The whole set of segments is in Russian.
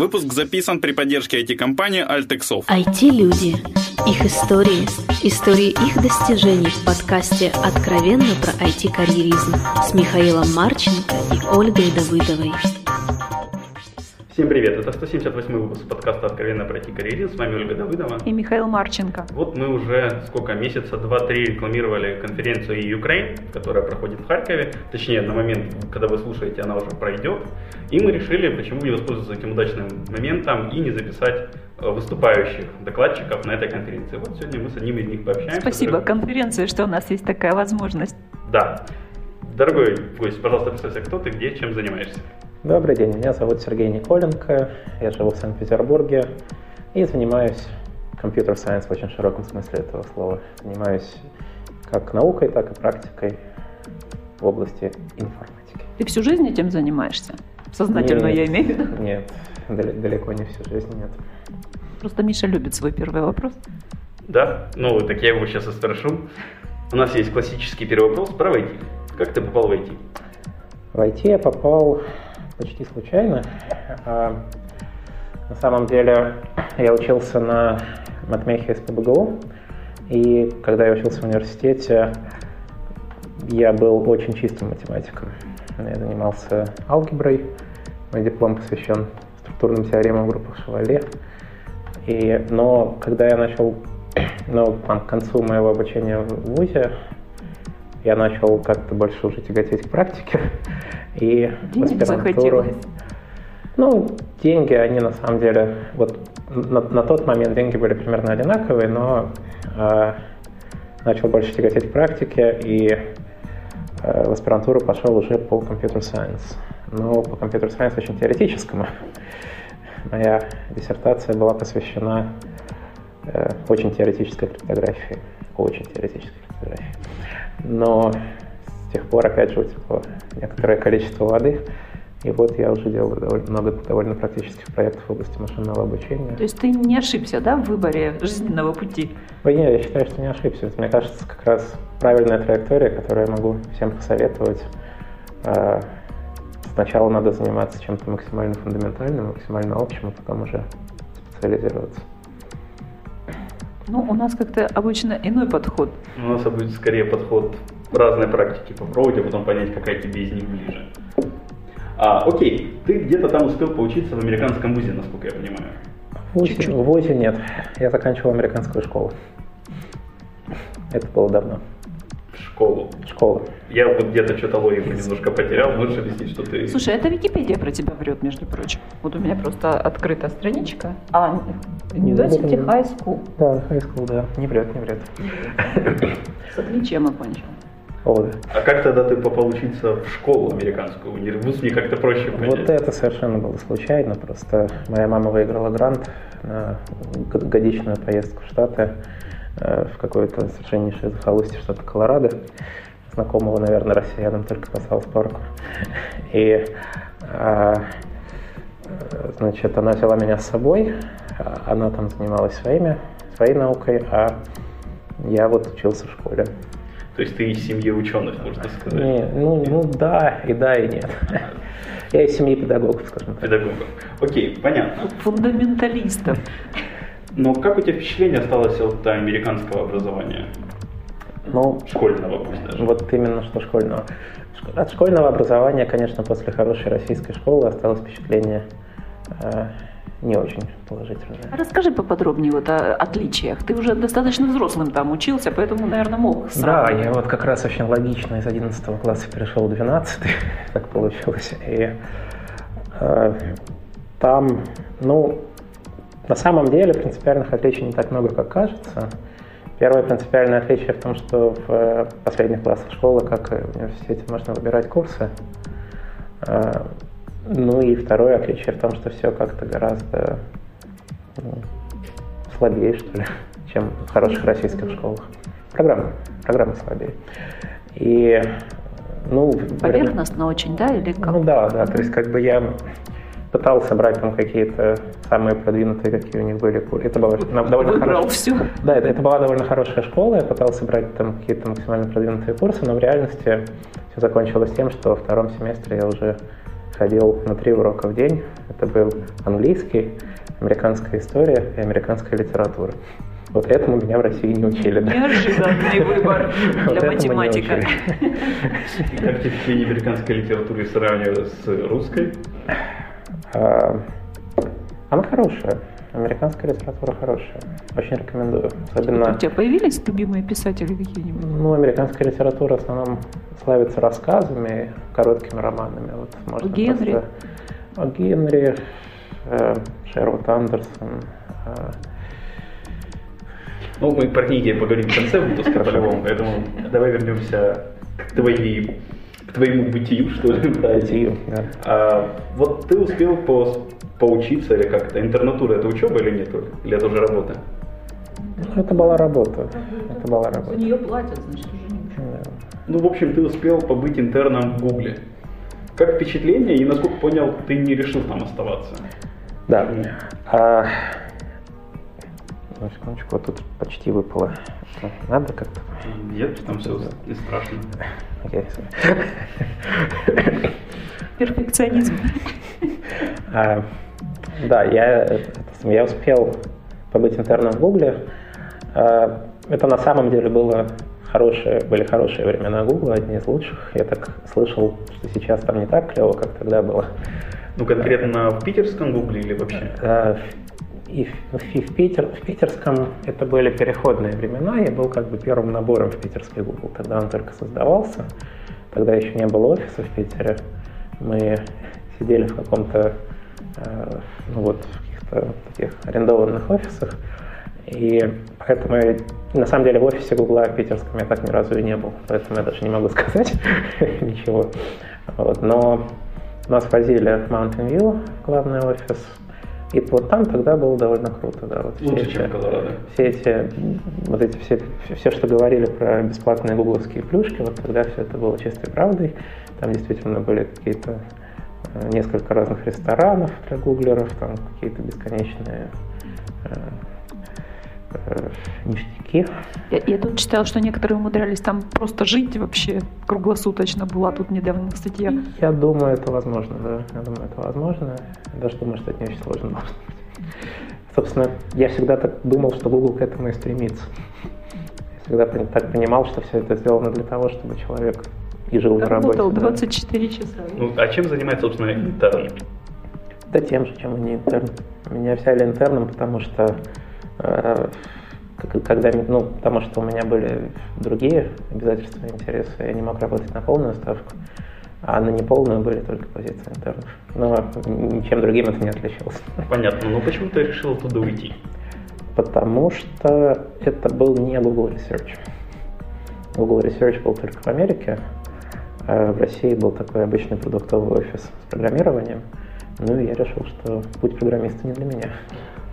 Выпуск записан при поддержке IT-компании Altexov. IT-люди. Их истории. Истории их достижений в подкасте «Откровенно про IT-карьеризм» с Михаилом Марченко и Ольгой Давыдовой. Всем привет, это 178 выпуск подкаста «Откровенно пройти карьеризм». С вами Ольга Давыдова. И Михаил Марченко. Вот мы уже сколько, месяца, два-три рекламировали конференцию e-Ukraine, которая проходит в Харькове. Точнее, на момент, когда вы слушаете, она уже пройдет. И мы решили, почему не воспользоваться этим удачным моментом и не записать э, выступающих докладчиков на этой конференции. Вот сегодня мы с одним из них пообщаемся. Спасибо который... конференции, что у нас есть такая возможность. Да. Дорогой гость, пожалуйста, представься, кто ты, где, чем занимаешься. Добрый день, меня зовут Сергей Николенко, я живу в Санкт-Петербурге и занимаюсь компьютер-сайенс в очень широком смысле этого слова. Занимаюсь как наукой, так и практикой в области информатики. Ты всю жизнь этим занимаешься? Сознательно нет, я имею в виду? Нет, далеко не всю жизнь, нет. Просто Миша любит свой первый вопрос. Да? Ну, так я его сейчас и спрошу. У нас есть классический первый вопрос про IT. Как ты попал в IT? В IT я попал почти случайно. А, на самом деле я учился на матмехе СПБГУ, и когда я учился в университете, я был очень чистым математиком. Я занимался алгеброй, мой диплом посвящен структурным теоремам группы Шевале. И, но когда я начал, ну, там, к концу моего обучения в ВУЗе, я начал как-то больше уже тяготеть к практике. И Денег захотелось. Ну, деньги, они на самом деле, вот на, на тот момент деньги были примерно одинаковые, но э, начал больше тяготеть к практике и э, в аспирантуру пошел уже по компьютер-сайенс. Но по компьютер-сайенс очень теоретическому. Моя диссертация была посвящена э, очень теоретической криптографии. Очень теоретической криптографии. Но с тех пор, опять же, утекло некоторое количество воды. И вот я уже делал довольно много довольно практических проектов в области машинного обучения. То есть ты не ошибся, да, в выборе жизненного пути? Ой, нет, я считаю, что не ошибся. Это, мне кажется, как раз правильная траектория, которую я могу всем посоветовать. А, сначала надо заниматься чем-то максимально фундаментальным, максимально общим, а потом уже специализироваться. Ну, у нас как-то обычно иной подход. У нас обычно скорее подход разные практики попробовать, а потом понять, какая тебе из них ближе. А, окей, ты где-то там успел поучиться в американском вузе, насколько я понимаю. В ВУЗе, в ВУЗе нет. Я заканчивал американскую школу. Это было давно. Школу. Школу. Я вот где-то что-то логику немножко потерял. Можешь объяснить, что ты... Слушай, это Википедия про тебя врет, между прочим. Вот у меня просто открыта страничка. А, University High School. Да, High School, да. Не врет, не врет. С отличием окончил. О, А как тогда ты попал учиться в школу американскую? Вуз мне как-то проще понять. Вот это совершенно было случайно. Просто моя мама выиграла грант на годичную поездку в Штаты э, в какое-то совершеннейшее захолустье штата Колорадо. Знакомого, наверное, россиянам только по Саус-Парку. И а, значит, она взяла меня с собой, она там занималась своими, своей наукой, а я вот учился в школе. То есть ты из семьи ученых, можно сказать? Не, ну, ну да, и да, и нет. Я из семьи педагогов, скажем так. Педагогов. Окей, понятно. Фундаменталистов. Но как у тебя впечатление осталось от американского образования? Ну, школьного пусть даже. Вот именно что школьного. От школьного образования, конечно, после хорошей российской школы осталось впечатление э, не очень положительное. А расскажи поподробнее вот о отличиях. Ты уже достаточно взрослым там учился, поэтому, наверное, мог сравнивать. Да, я вот как раз очень логично из 11 класса перешел в 12, так получилось. И э, там, ну, на самом деле принципиальных отличий не так много, как кажется. Первое принципиальное отличие в том, что в э, последних классах школы, как и в университете, можно выбирать курсы. Ну и второе отличие в том, что все как-то гораздо ну, слабее, что ли, чем в хороших российских школах. Программа, программа слабее. И, ну... Поверхностно очень, да, или как? Ну да, да, то есть как бы я пытался брать там какие-то самые продвинутые, какие у них были курсы. Это было довольно хорошо. все. Да, это, это была довольно хорошая школа, я пытался брать там какие-то максимально продвинутые курсы, но в реальности все закончилось тем, что во втором семестре я уже ходил на три урока в день. Это был английский, американская история и американская литература. Вот этому меня в России не учили. Да? Неожиданный выбор для математика. Как тебе американской литературы сравнивать с русской? А, она хорошая. Американская литература хорошая. Очень рекомендую. Особенно... У тебя появились любимые писатели какие-нибудь? Ну, американская литература в основном славится рассказами, короткими романами. Вот можно Генри? Просто... О Генри, э, Шерлок Андерсон. Э... Ну, мы про книги поговорим в конце выпуска по-любому, поэтому давай вернемся к твоей к твоему бытию, что ли. Да, бытию, да. А, вот ты успел по поучиться или как-то? Интернатура это учеба или нет? Или это уже работа? Ну, это была работа. Это была работа. За нее платят, значит, уже не учеба. Да. Ну, в общем, ты успел побыть интерном в Гугле. Как впечатление и, насколько понял, ты не решил там оставаться? Да. А... Ну, секундочку, вот тут почти выпало. Надо как-то? Нет, там все не страшно. Okay. Перфекционизм. А, да, я, я успел побыть интерном в Гугле. А, это на самом деле было хорошие, были хорошие времена Гугла, одни из лучших. Я так слышал, что сейчас там не так клево, как тогда было. Ну, конкретно в питерском Гугле или вообще? И в, в, Питер, в питерском это были переходные времена. Я был как бы первым набором в питерский Google. Тогда он только создавался. Тогда еще не было офиса в Питере. Мы сидели в каком-то Э, ну вот, в каких-то таких арендованных офисах. И поэтому я, на самом деле в офисе Гугла питерском я так ни разу и не был, поэтому я даже не могу сказать ничего. Вот. Но нас возили в Mountain View, главный офис, и вот там тогда было довольно круто, да. Вот Лучше, все чем эти, Колорадо. Все эти, вот эти все, все, что говорили про бесплатные гугловские плюшки, вот тогда все это было чистой правдой. Там действительно были какие-то несколько разных ресторанов для гуглеров, там какие-то бесконечные э, э, ништяки. Я, я тут читала, что некоторые умудрялись там просто жить вообще круглосуточно. Была тут недавно статья. Я думаю, это возможно, да. Я думаю, это возможно. Я даже думаю, что это не очень сложно. Собственно, я всегда так думал, что Google к этому и стремится. Я всегда так понимал, что все это сделано для того, чтобы человек и жил на работе. Работал 24 да. часа. Ну, а чем занимается, собственно, интерн? Да тем же, чем и не интерн. Меня взяли интерном, потому что когда, ну, потому что у меня были другие обязательства и интересы, я не мог работать на полную ставку, а на неполную были только позиции интернов. Но ничем другим это не отличалось. Понятно, но почему ты решил оттуда уйти? Потому что это был не Google Research. Google Research был только в Америке, а в России был такой обычный продуктовый офис с программированием. Ну и я решил, что путь программиста не для меня.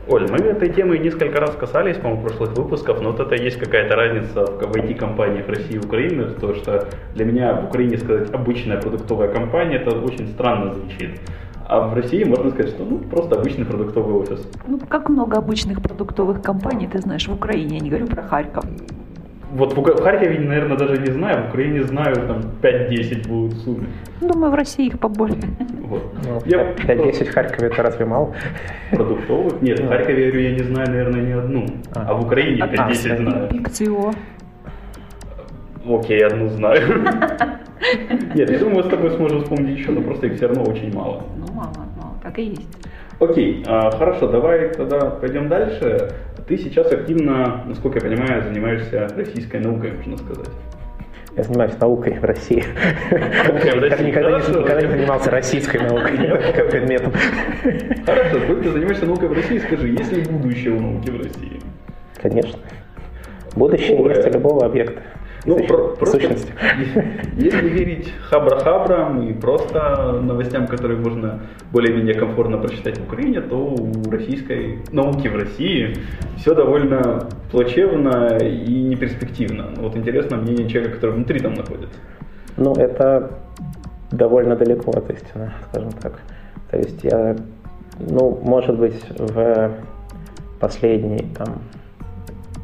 Оль, мы этой темы несколько раз касались, по-моему, прошлых выпусках, но вот это есть какая-то разница в IT-компаниях России и Украины, то что для меня в Украине сказать обычная продуктовая компания, это очень странно звучит. А в России можно сказать, что ну, просто обычный продуктовый офис. Ну, как много обычных продуктовых компаний ты знаешь в Украине, я не говорю про Харьков. Вот в, Харькове, наверное, даже не знаю, в Украине знаю, там 5-10 будут в сумме. Думаю, в России их побольше. Вот. Ну, я... 5-10 в Харькове это разве мало? Продуктовых? Нет, в Харькове, я говорю, я не знаю, наверное, ни одну. А, а в Украине 5-10 а, знаю. Пикцио. Окей, одну знаю. Нет, я думаю, мы с тобой сможем вспомнить еще, но просто их все равно очень мало. Ну, мало, мало, так и есть. Окей, а, хорошо, давай тогда пойдем дальше. Ты сейчас активно, насколько я понимаю, занимаешься российской наукой, можно сказать. Я занимаюсь наукой в России. Никогда, никогда не занимался российской наукой как предметом. Хорошо, ты занимаешься наукой в России, скажи, есть ли будущее у науки в России? Конечно. Будущее есть у любого объекта. Ну, про, просто, сущности. Если верить хабра-хабрам и просто новостям, которые можно более-менее комфортно прочитать в Украине, то у российской науки в России все довольно плачевно и неперспективно. Вот интересно мнение человека, который внутри там находится. Ну, это довольно далеко от истины, скажем так. То есть я, ну, может быть, в последний там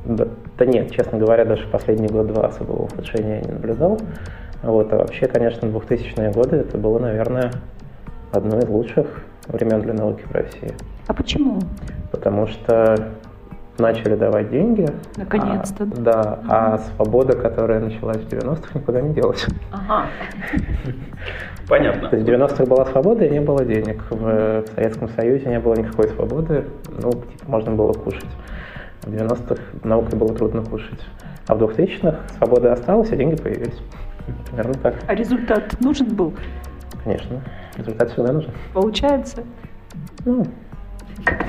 да, да нет, честно говоря, даже последний год-два особого ухудшения я не наблюдал. Вот, а вообще, конечно, 2000-е годы это было, наверное, одно из лучших времен для науки в России. А почему? Потому что начали давать деньги. Наконец-то. А, да, а свобода, которая началась в 90-х, никуда не делась. Ага. Понятно. То есть в 90-х была свобода и не было денег. В, в Советском Союзе не было никакой свободы, ну, типа, можно было кушать. В 90-х наукой было трудно кушать. А в 2000-х свобода осталась, а деньги появились. Примерно так. А результат нужен был? Конечно. Результат всегда нужен. Получается? Ну,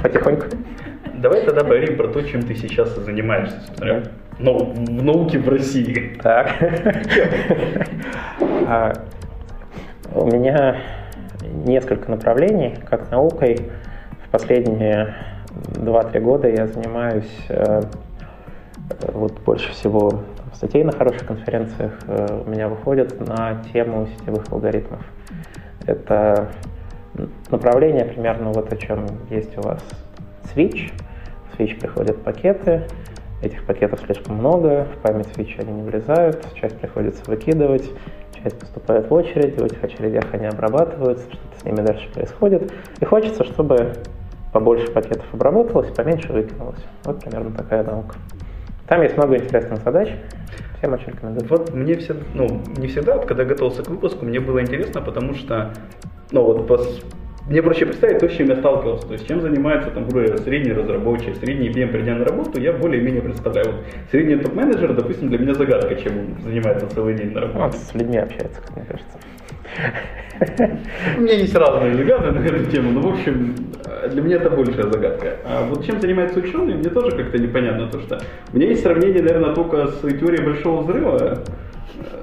потихоньку. Давай тогда поговорим про то, чем ты сейчас занимаешься, собственно, ну, в науке в России. Так. А, у меня несколько направлений, как наукой. В последние 2-3 года я занимаюсь э, вот больше всего статей на хороших конференциях э, у меня выходят на тему сетевых алгоритмов. Это направление примерно вот о чем есть у вас Switch. В Switch приходят пакеты, этих пакетов слишком много, в память Switch они не влезают, часть приходится выкидывать, часть поступает в очередь, в этих очередях они обрабатываются, что-то с ними дальше происходит. И хочется, чтобы побольше пакетов обработалось, поменьше выкинулось. Вот примерно такая наука. Там есть много интересных задач. Всем очень рекомендую. Вот мне все, ну, не всегда, вот, когда готовился к выпуску, мне было интересно, потому что, ну, вот по, мне проще представить то, с чем я сталкивался. То есть, чем занимается, там, грубо средний разработчик, средний PM, придя на работу, я более-менее представляю. Вот, средний топ-менеджер, допустим, для меня загадка, чем он занимается целый день на работе. Он с людьми общается, как мне кажется. У меня есть разные взгляды на эту тему, но, в общем, для меня это большая загадка. А вот чем занимается ученый, мне тоже как-то непонятно, то что у меня есть сравнение, наверное, только с теорией Большого Взрыва,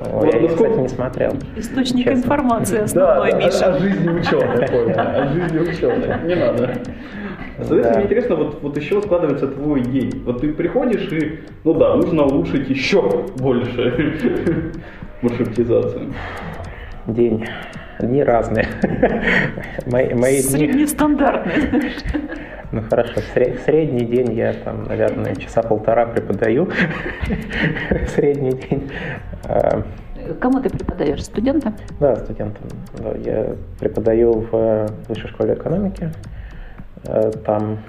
О, я, насколько... кстати, не смотрел. Источник честно. информации основной, да, Миша. О, о жизни ученых, О жизни ученых. Не надо. Соответственно, да. мне интересно, вот, вот еще складывается твой день. Вот ты приходишь и, ну да, нужно улучшить еще больше маршрутизацию. День Дни разные. мои, мои Среднестандартные. Ну хорошо, средний день я там, наверное, часа полтора преподаю. Средний день. А, Кому ты преподаешь? Студентам? Да, студентам. Я преподаю в высшей школе экономики. Э, там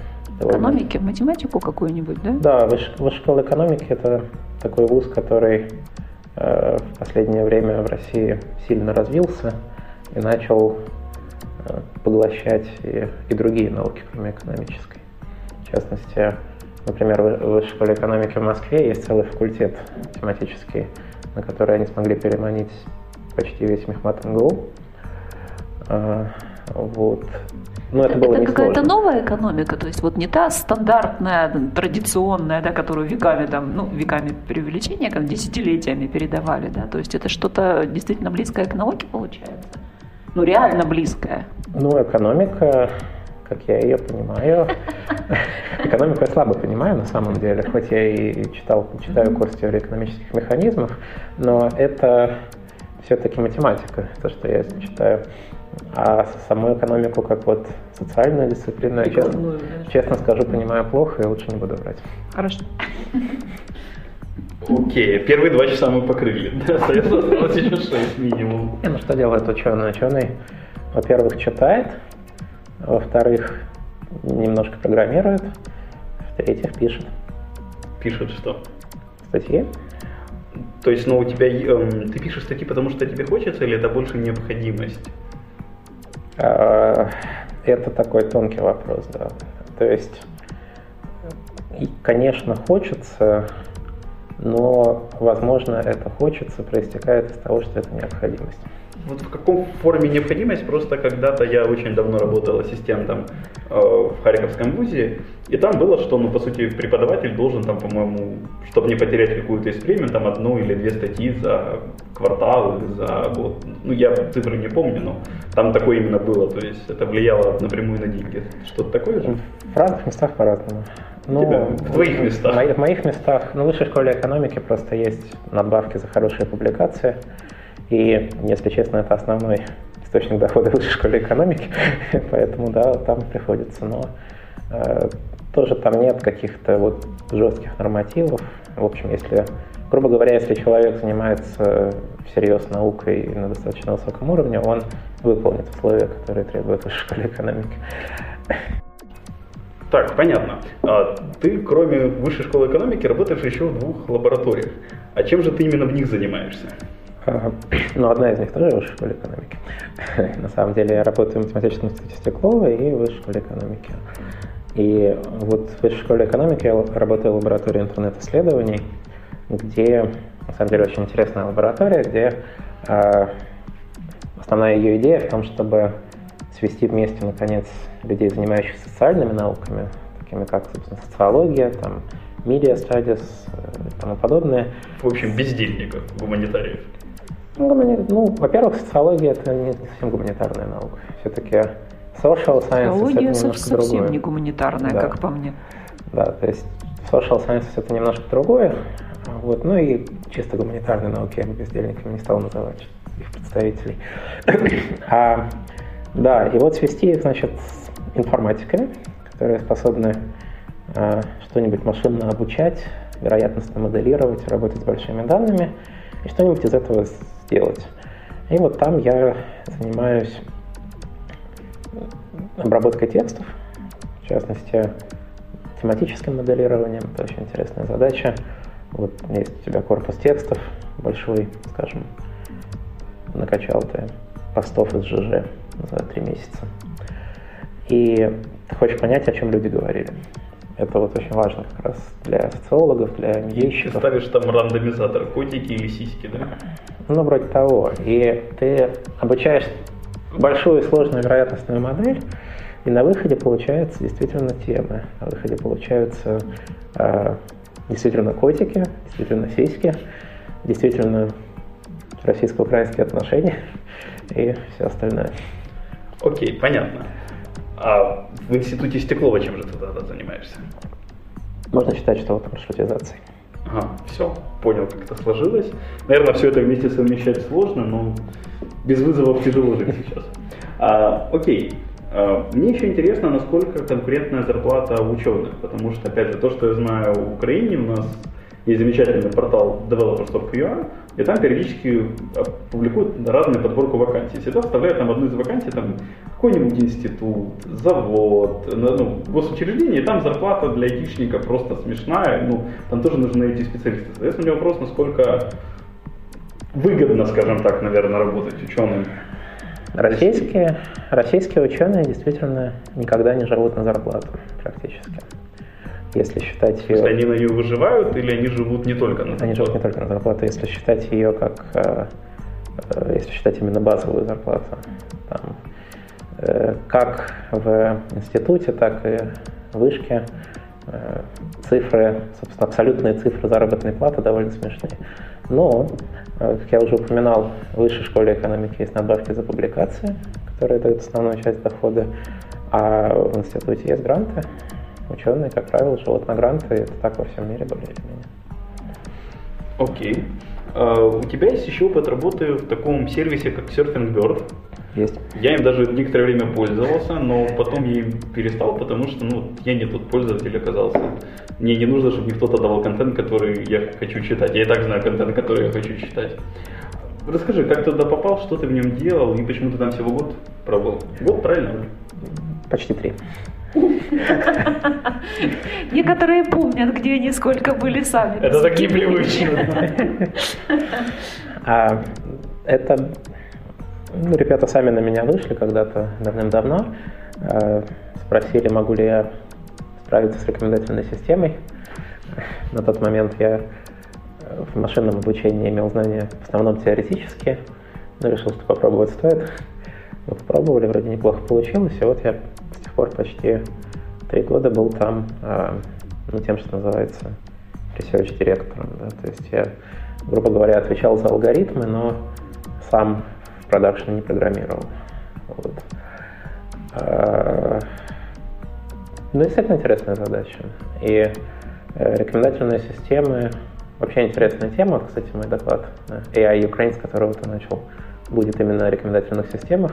Экономики, математику какую-нибудь, да? Да, высшая школа экономики это такой вуз, который э, в последнее время в России сильно развился и начал э, поглощать и, и другие науки, кроме экономической. В частности, например, в Высшей школе экономики в Москве есть целый факультет тематический, на который они смогли переманить почти весь Мехмат МГУ. А, вот. Но это, было это какая-то новая экономика, то есть вот не та стандартная, традиционная, да, которую веками, там, ну, веками преувеличения, как десятилетиями передавали, да, то есть это что-то действительно близкое к науке получается ну, реально близкая? Ну, экономика, как я ее понимаю, экономику я слабо понимаю на самом деле, хоть я и читал, читаю курс теории экономических механизмов, но это все-таки математика, то, что я читаю. А саму экономику как вот социальную дисциплину, я честно, честно скажу, понимаю плохо и лучше не буду брать. Хорошо. Окей, первые два часа мы покрыли. Остается осталось еще шесть минимум. Не, ну что делает ученый? Ученый, во-первых, читает, во-вторых, немножко программирует, в-третьих, пишет. Пишет что? Статьи. То есть, ну, у тебя, эм, ты пишешь статьи, потому что тебе хочется, или это больше необходимость? А, это такой тонкий вопрос, да. То есть, конечно, хочется, но, возможно, это хочется, проистекает из того, что это необходимость. Вот в каком форме необходимость? Просто когда-то я очень давно работал ассистентом э, в Харьковском вузе, и там было, что, ну, по сути, преподаватель должен там, по-моему, чтобы не потерять какую-то из премию, там одну или две статьи за квартал или за год. Ну, я цифры не помню, но там такое именно было, то есть это влияло напрямую на деньги. Что-то такое же? В разных местах по-разному. Ну, Тебя, в твоих местах? В моих местах, ну, в высшей школе экономики просто есть надбавки за хорошие публикации. И, если честно, это основной источник дохода высшей школе экономики, поэтому, да, там приходится. Но э, тоже там нет каких-то вот жестких нормативов. В общем, если, грубо говоря, если человек занимается всерьез наукой на достаточно высоком уровне, он выполнит условия, которые требуют высшей школе экономики. Так, понятно. А ты, кроме высшей школы экономики, работаешь еще в двух лабораториях. А чем же ты именно в них занимаешься? А, ну, одна из них тоже в высшей школе экономики. На самом деле я работаю в математическом институте Стеклова и в высшей школе экономики. И вот в высшей школе экономики я работаю в лаборатории интернет-исследований, где, на самом деле, очень интересная лаборатория, где э, основная ее идея в том, чтобы свести вместе, наконец, людей, занимающихся социальными науками, такими как, собственно, социология, там, media studies э, и тому подобное. В общем, бездельников, гуманитариев. Ну, ну, во-первых, социология это не совсем гуманитарная наука. Все-таки social sciences это немножко совсем другое. не гуманитарная, да. как по мне. Да, то есть social sciences это немножко другое. Вот, ну и чисто гуманитарные науки я бы бездельниками не стал называть их представителей. а, да, и вот свести их, значит, с информатиками, которые способны а, что-нибудь машинно обучать, вероятностно моделировать, работать с большими данными и что-нибудь из этого сделать. И вот там я занимаюсь обработкой текстов, в частности, тематическим моделированием. Это очень интересная задача. Вот есть у тебя корпус текстов большой, скажем, накачал ты постов из ЖЖ за три месяца. И ты хочешь понять, о чем люди говорили. Это вот очень важно как раз для социологов, для медийщиков. Ты ставишь там рандомизатор, котики или сиськи, да? Ну, вроде того. И ты обучаешь большую и сложную вероятностную модель, и на выходе получаются действительно темы. На выходе получаются э, действительно котики, действительно сиськи, действительно российско-украинские отношения и все остальное. Окей, понятно. А в институте Стеклова чем же ты тогда занимаешься? Можно считать, что вот маршрутизацией. Ага, все, понял, как это сложилось. Наверное, все это вместе совмещать сложно, но без вызовов тяжело жить сейчас. А, окей, а, мне еще интересно, насколько конкурентная зарплата у ученых, потому что, опять же, то, что я знаю в Украине, у нас есть замечательный портал developers.ua, и там периодически публикуют разную подборку вакансий. Всегда вставляют там одну из вакансий, там какой-нибудь институт, завод, ну, госучреждение, и там зарплата для айтишника просто смешная, ну, там тоже нужны эти специалисты. Соответственно, у меня вопрос, насколько выгодно, скажем так, наверное, работать ученым. Российские, российские ученые действительно никогда не живут на зарплату практически если считать ее... они на нее выживают или они живут не только на зарплату? Они живут не только на зарплату, если считать ее как... Э, э, если считать именно базовую зарплату. Там, э, как в институте, так и в вышке цифры, собственно, абсолютные цифры заработной платы довольно смешные. Но, как я уже упоминал, в высшей школе экономики есть надбавки за публикации, которые дают основную часть дохода, а в институте есть гранты, Ученые, как правило, живут на гранты, и это так во всем мире более или менее. Окей. Uh, у тебя есть еще опыт работы в таком сервисе, как Surfing Bird. Есть. Я им даже некоторое время пользовался, но потом я им перестал, потому что ну, я не тот пользователь оказался. Мне не нужно, чтобы мне кто-то давал контент, который я хочу читать. Я и так знаю контент, который я хочу читать. Расскажи, как ты туда попал, что ты в нем делал и почему ты там всего год пробыл? Год, правильно? Почти три. Некоторые помнят, где они сколько были сами. Это такие привычные. А, это ну, ребята сами на меня вышли когда-то давным-давно. А, спросили, могу ли я справиться с рекомендательной системой. На тот момент я в машинном обучении имел знания в основном теоретические, но решил, что попробовать стоит. Мы попробовали, вроде неплохо получилось, и вот я с тех пор почти три года был там, э, ну, тем, что называется research директором. Да? То есть я, грубо говоря, отвечал за алгоритмы, но сам в продакшене не программировал. Вот. Э, ну, действительно интересная задача. И э, рекомендательные системы вообще интересная тема. Вот, кстати, мой доклад AI Ukraine, с которого ты начал, будет именно о рекомендательных системах.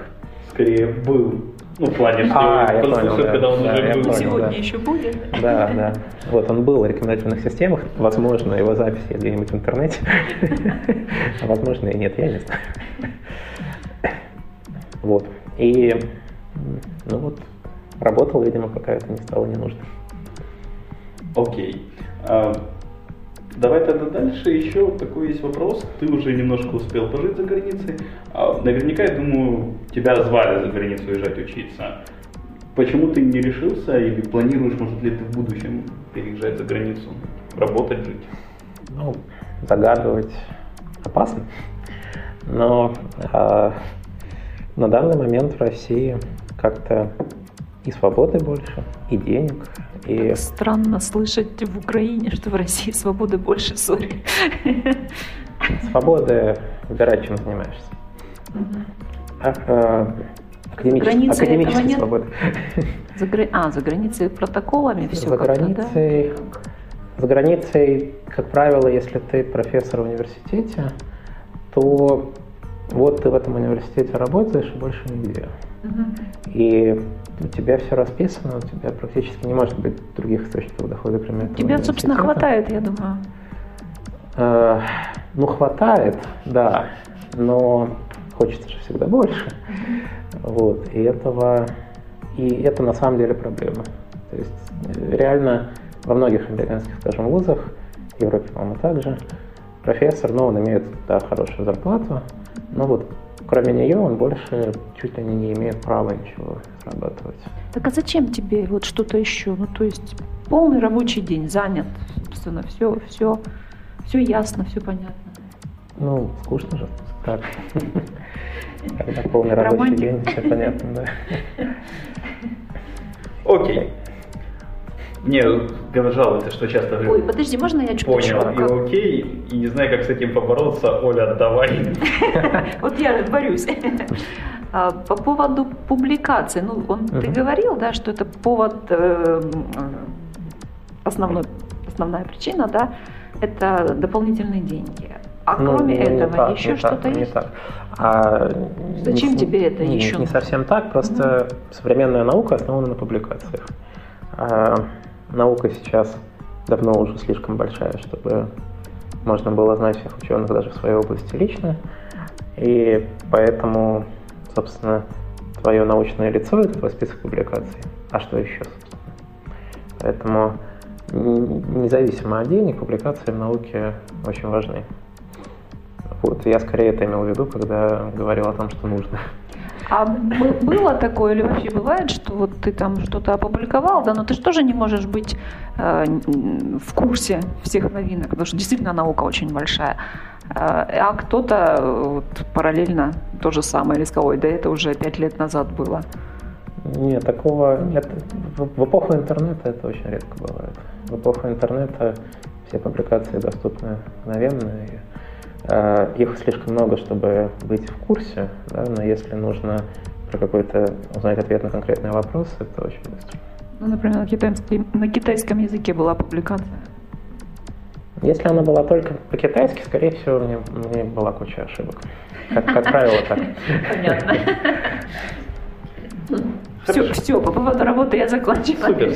Скорее был Ну, в плане, что а, я понял, да, когда он да, уже я был. понял, Сегодня да. еще будет. Да, да. Вот он был в рекомендательных системах. Возможно, его запись есть где-нибудь в интернете. А возможно и нет, я не знаю. Вот. И, ну вот, работал, видимо, пока это не стало не нужно. Окей. А, Давай тогда дальше. Еще такой есть вопрос. Ты уже немножко успел пожить за границей. А, Наверняка, я думаю, тебя звали за границу уезжать учиться. Почему ты не решился или планируешь, может ли ты в будущем переезжать за границу, работать, жить? Ну, загадывать опасно. Но э, на данный момент в России как-то и свободы больше, и денег, и... Странно слышать в Украине, что в России свободы больше, сори. Свободы выбирать, чем занимаешься. А, а, границей академические нет? свободы. За гра- А, за границей протоколами все За как-то, да? границей, за границей, как правило, если ты профессор в университете, то вот ты в этом университете работаешь и больше нигде. И у тебя все расписано, у тебя практически не может быть других источников дохода, кроме этого. Тебя, собственно, хватает, я думаю. Э, Ну, хватает, да, но хочется же всегда больше. Вот, и этого, и это на самом деле проблема. То есть э, реально во многих американских, скажем, вузах, в Европе, по-моему, также, профессор, ну, он имеет, да, хорошую зарплату, но вот кроме нее он больше чуть ли не имеет права ничего зарабатывать. Так а зачем тебе вот что-то еще? Ну, то есть полный рабочий день занят, собственно, все, все, все ясно, все понятно. Ну, скучно же, так. Когда полный рабочий день, все понятно, да. Окей. Мне жалуется, что часто говорю, Ой, подожди, можно я чуть понял и окей, и не знаю, как с этим побороться. Оля, давай. Вот я борюсь. А, По поводу публикации, ну, он, ты говорил, да, что это повод, э, м, основной, основная причина, да, это дополнительные деньги. А Ну, кроме не- не этого так, еще что-то есть? так. А, Зачем не- тебе это не, еще Не совсем так, просто современная наука основана на публикациях. Наука сейчас давно уже слишком большая, чтобы можно было знать всех ученых даже в своей области лично. И поэтому, собственно, твое научное лицо – это твой список публикаций. А что еще, собственно? Поэтому независимо от денег, публикации в науке очень важны. Вот, я скорее это имел в виду, когда говорил о том, что нужно. А бы- было такое или вообще бывает, что вот ты там что-то опубликовал, да, но ты же тоже не можешь быть э, в курсе всех новинок, потому что действительно наука очень большая. Э, А кто-то э, вот, параллельно то же самое или сказал, ой, да это уже пять лет назад было. Нет, такого нет. В, эпоху интернета это очень редко бывает. В эпоху интернета все публикации доступны мгновенно. И, их слишком много, чтобы быть в курсе, да, но если нужно про какой-то узнать ответ на конкретный вопрос, это очень быстро. Ну, например, на китайском, на китайском языке была публикация. Если она была только по-китайски, скорее всего, мне, мне была куча ошибок. Как, как правило, так. Понятно. Все, все, по поводу работы я закончила. Супер.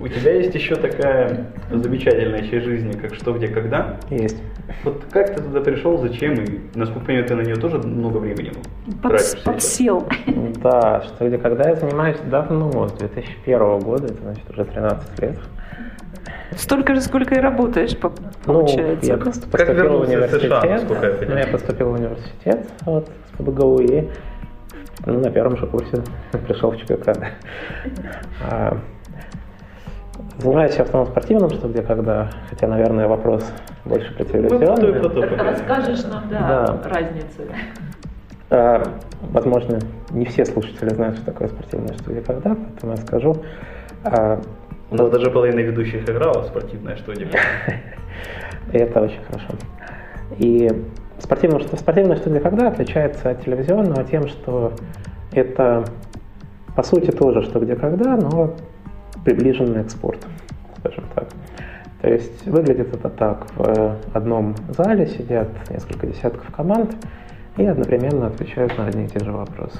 У тебя есть еще такая замечательная часть жизни, как что, где, когда. Есть. Вот как ты туда пришел, зачем, и, насколько я понимаю, ты на нее тоже много времени тратишь Подс-. Подсел. Да, что где, когда я занимаюсь давно, с 2001 года, это значит уже 13 лет. Столько же, сколько и работаешь, Ну, получается. я да? просто Как поступил в США, университет. насколько я ну, я поступил в университет вот, с ПБГУ и ну, на первом же курсе пришел в ЧКК. Занимаюсь я в основном спортивным, что где когда, хотя, наверное, вопрос больше про Мы про то и про телевизионный. то поговорим. Расскажешь нам, да, Да. разницу. А, Возможно, не все слушатели знают, что такое спортивное что где когда, поэтому я скажу. А, У нас даже половина ведущих играла в спортивное что где. Это очень хорошо. И спортивное что, спортивное что где когда отличается от телевизионного тем, что это по сути тоже что где когда, но приближенное к спорту, скажем так. То есть выглядит это так. В одном зале сидят несколько десятков команд и одновременно отвечают на одни и те же вопросы.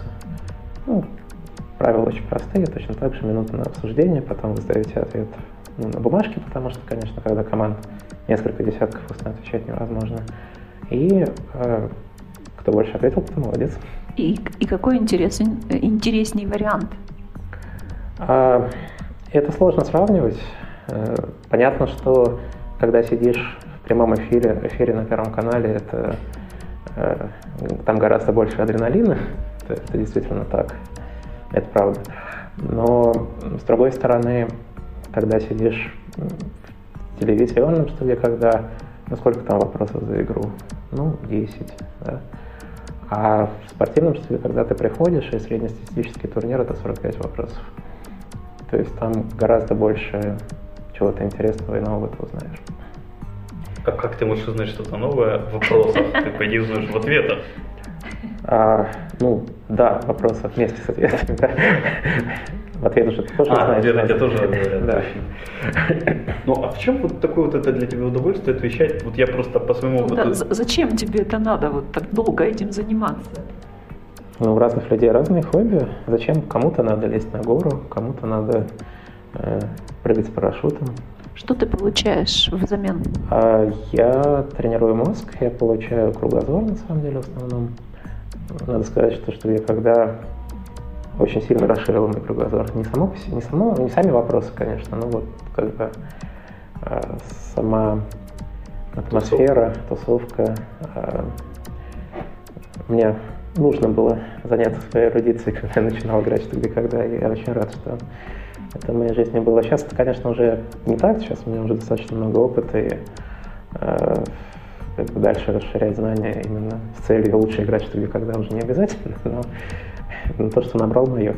Ну, правила очень простые, точно так же минута на обсуждение, потом вы сдаете ответ ну, на бумажке, потому что, конечно, когда команд несколько десятков устно отвечать невозможно. И э, кто больше ответил, кто молодец. И, и какой интересен, интересней вариант? А, это сложно сравнивать. Э, понятно, что когда сидишь в прямом эфире, эфире на Первом канале, это э, там гораздо больше адреналина, это, это действительно так, это правда. Но с другой стороны, когда сидишь в телевизионном студии, когда ну сколько там вопросов за игру? Ну, 10, да. А в спортивном студии, когда ты приходишь, и среднестатистический турнир это 45 вопросов. То есть там гораздо больше чего-то интересного и нового ты узнаешь. А как ты можешь узнать что-то новое в вопросах? Ты пойди узнаешь в ответах. А, ну, да, вопросов вместе с ответами, да. В ответ уже тоже а, знаешь. ответы тебе тоже говорят, да. Ну, а в чем вот такое вот это для тебя удовольствие отвечать? Вот я просто по своему опыту... Да, зачем тебе это надо, вот так долго этим заниматься? Ну, у разных людей разные хобби. Зачем? Кому-то надо лезть на гору, кому-то надо э, прыгать с парашютом. Что ты получаешь взамен? А, я тренирую мозг, я получаю кругозор, на самом деле, в основном. Надо сказать, что, что я когда очень сильно расширил мой кругозор. Не, само, не, само, не сами вопросы, конечно, но вот как бы э, сама атмосфера, тусовка. Э, мне нужно было заняться своей эрудицией, когда я начинал играть что где когда, и я очень рад, что это в моей жизни было. Сейчас это, конечно, уже не так, сейчас у меня уже достаточно много опыта, и э, как бы дальше расширять знания именно с целью лучше играть что где когда уже не обязательно, но, но то, что набрал, мое.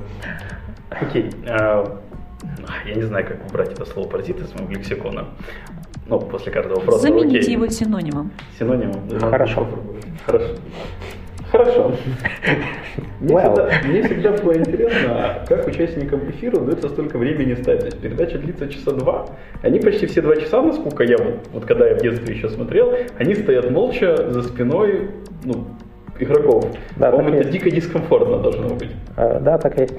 Окей. Okay. я не знаю, как убрать это слово паразит из моего лексикона. Ну, после каждого вопроса. Замените окей. его синонимом. Синонимом? Хорошо. Хорошо. Хорошо. Мне, well. всегда, мне всегда было интересно, как участникам эфира удается столько времени ставить. То есть передача длится часа два. Они почти все два часа, насколько я вот, вот когда я в детстве еще смотрел, они стоят молча за спиной ну, игроков. Да, По-моему, это есть. дико дискомфортно должно быть. А, да, так и есть.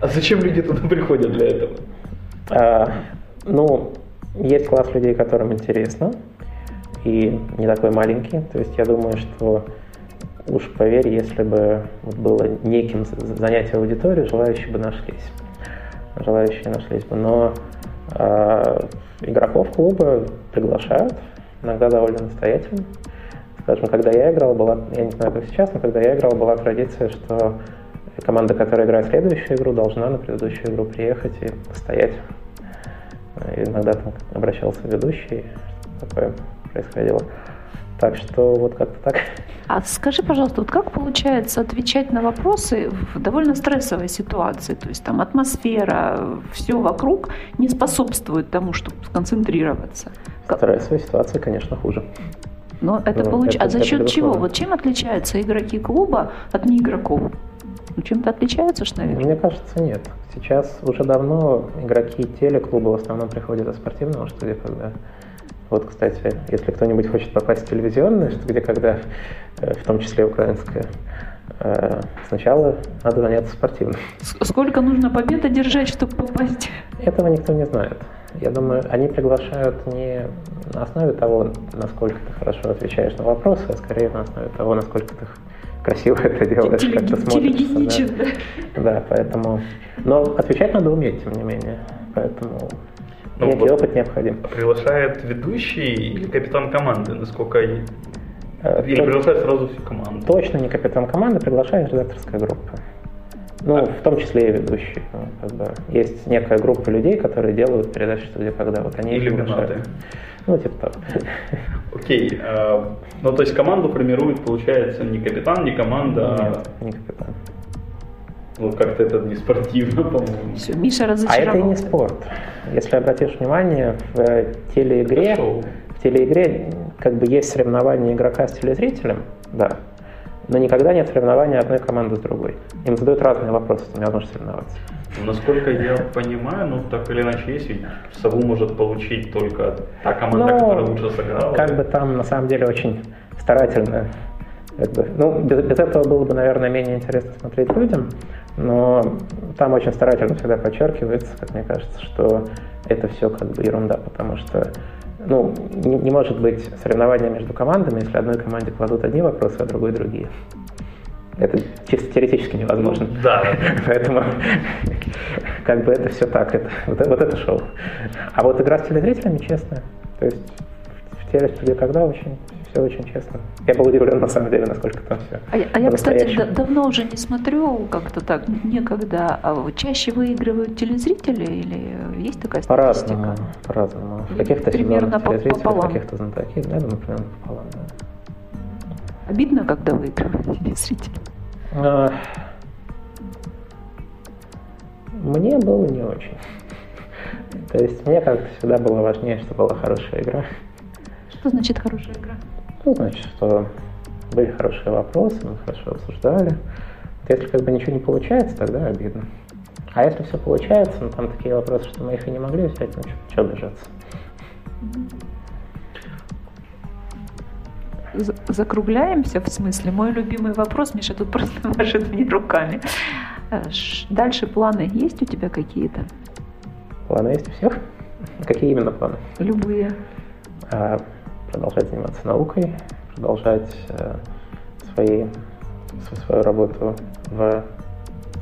А зачем люди туда приходят для этого? А, ну, есть класс людей, которым интересно, и не такой маленький. То есть я думаю, что Уж поверь, если бы было неким занятие аудитории, желающие бы нашлись. Желающие нашлись бы. Но э, игроков клуба приглашают, иногда довольно настоятельно. Скажем, когда я играл, была, я не знаю, как сейчас, но когда я играл, была традиция, что команда, которая играет следующую игру, должна на предыдущую игру приехать и постоять. И иногда там обращался ведущий, такое происходило. Так что вот как-то так. А скажи, пожалуйста, вот как получается отвечать на вопросы в довольно стрессовой ситуации? То есть там атмосфера, все вокруг не способствует тому, чтобы сконцентрироваться. Стрессовая ситуация, конечно, хуже. Но это ну, получ... это, а за счет чего? Вот чем отличаются игроки клуба от неигроков? Ну, чем-то отличаются, что, наверное? Мне кажется, нет. Сейчас уже давно игроки телеклуба в основном приходят из спортивного студия, когда вот, кстати, если кто-нибудь хочет попасть в телевизионное, что где когда, э, в том числе украинское, э, сначала надо заняться спортивным. Сколько нужно побед одержать, чтобы попасть? Этого никто не знает. Я думаю, они приглашают не на основе того, насколько ты хорошо отвечаешь на вопросы, а скорее на основе того, насколько ты красиво это делаешь, Телеги- как ты смотришь. Да. да, поэтому... Но отвечать надо уметь, тем не менее. Поэтому ну, вот опыт необходим. Приглашает ведущий или капитан команды, насколько я... Э, или приглашает сразу всю команду? Точно не капитан команды, приглашает редакторская группа. Ну, а. в том числе и ведущий. Ну, как бы есть некая группа людей, которые делают передачи где когда вот они Иллюминаты. Ну, типа так. Окей. А, ну, то есть команду формирует, получается, не капитан, не команда. А Нет, не капитан. Ну, как-то это не спортивно, по-моему. Все, Миша разочаровался. А это и не спорт. Если обратишь внимание, в э, телеигре, в телеигре как бы есть соревнование игрока с телезрителем, да, но никогда нет соревнования одной команды с другой. Им задают разные вопросы, с невозможно соревноваться. Насколько я понимаю, ну так или иначе есть, ведь сову может получить только та команда, но, которая лучше сыграла. Как бы там на самом деле очень старательно Бы, ну, без, без этого было бы, наверное, менее интересно смотреть людям, но там очень старательно всегда подчеркивается, как мне кажется, что это все как бы ерунда, потому что ну, не, не может быть соревнования между командами, если одной команде кладут одни вопросы, а другой другие. Это чисто теоретически невозможно. Ну, да. Поэтому как бы это все так, это, вот, вот это шоу. А вот игра с телезрителями честная. То есть в теле когда очень все очень честно. Я был удивлен на самом деле, насколько там все. А, а я, кстати, да, давно уже не смотрю, как-то так, некогда. А чаще выигрывают телезрители или есть такая статистика? По-разному. По-разному. В каких-то сезонах телезрители, в каких-то знатоки, да, думаю, примерно пополам. Да. Обидно, когда выигрывают телезрители? А, Мне было не очень. То есть мне как-то всегда было важнее, чтобы была хорошая игра. Что значит хорошая игра? Ну, значит, что были хорошие вопросы, мы хорошо обсуждали. Если как бы ничего не получается, тогда обидно. А если все получается, ну там такие вопросы, что мы их и не могли взять, ну что обижаться. За- Закругляемся, в смысле. Мой любимый вопрос, Миша тут просто машет мне руками. Э, Дальше планы есть у тебя какие-то? Планы есть у всех? Какие именно планы? Любые. А, продолжать заниматься наукой, продолжать э, свои, св- свою работу в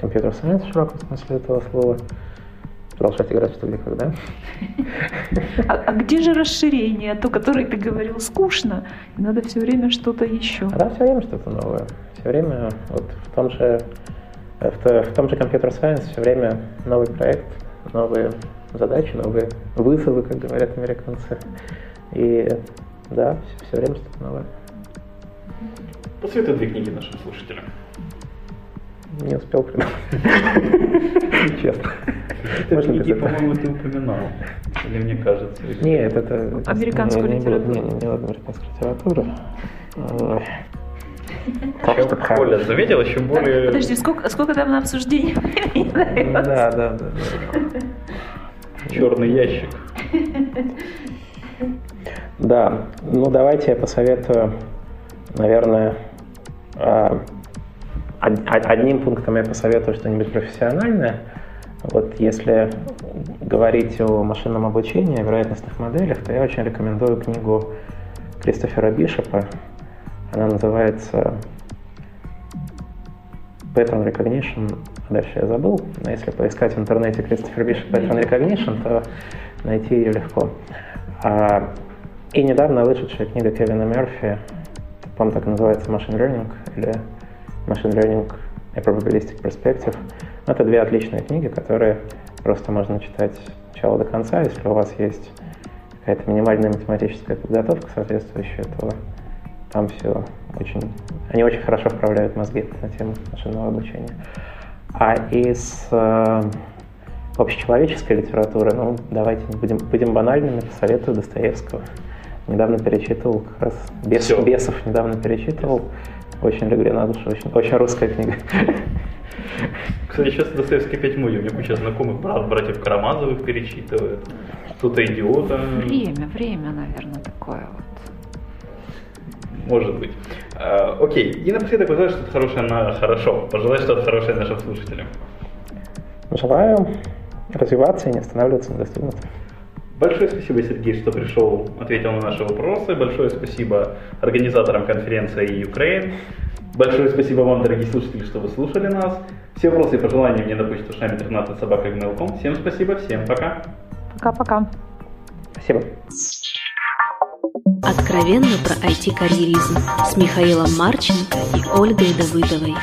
компьютер сайенс в широком смысле этого слова, продолжать играть в студии когда. А, а где же расширение? То, которое ты говорил, скучно. Надо все время что-то еще. А там все время что-то новое. Все время вот в том же э, в, в том же компьютер сайенс все время новый проект, новые задачи, новые вызовы, как говорят американцы. И да, все, все время что-то новое. Посоветуй две книги нашим слушателям. Не успел придумать. Честно. Без книги, по-моему, ты упоминал. Или мне кажется. Нет, это... это- Американскую литературу. Не, не, не. Так что Коля, заметил еще более... Подожди, сколько, сколько там на обсуждение да, да. да. черный ящик. Да, ну давайте я посоветую, наверное, а, од- од- одним пунктом я посоветую что-нибудь профессиональное. Вот если говорить о машинном обучении, о вероятностных моделях, то я очень рекомендую книгу Кристофера Бишопа. Она называется Pattern Recognition. А Дальше я забыл, но если поискать в интернете Кристофер Бишоп Pattern Recognition, то найти ее легко. И недавно вышедшая книга Кевина Мерфи, по-моему, так и называется Machine Learning или Machine Learning A Probabilistic Perspective. Это две отличные книги, которые просто можно читать с начала до конца. Если у вас есть какая-то минимальная математическая подготовка соответствующая, то там все очень... Они очень хорошо вправляют мозги на тему машинного обучения. А из э, общечеловеческой литературы, ну, давайте будем, будем банальными, посоветую Достоевского. Недавно перечитывал, как раз Бес, Всё. Бесов недавно перечитывал. Очень легли на душу, очень, очень русская книга. Кстати, сейчас Достоевский опять мой. У меня куча знакомых брат, братьев Карамазовых перечитывает. Кто-то идиота. Время, время, наверное, такое вот. Может быть. А, окей. И напоследок пожелай что-то хорошее на хорошо. Пожелай что-то хорошее нашим слушателям. Желаю развиваться и не останавливаться на достигнутом. Большое спасибо, Сергей, что пришел, ответил на наши вопросы. Большое спасибо организаторам конференции Ukraine. Большое спасибо вам, дорогие слушатели, что вы слушали нас. Все вопросы и пожелания мне на почту шами 13 собака Всем спасибо, всем пока. Пока-пока. Спасибо. Откровенно про IT-карьеризм с Михаилом Марченко и Ольгой Давыдовой.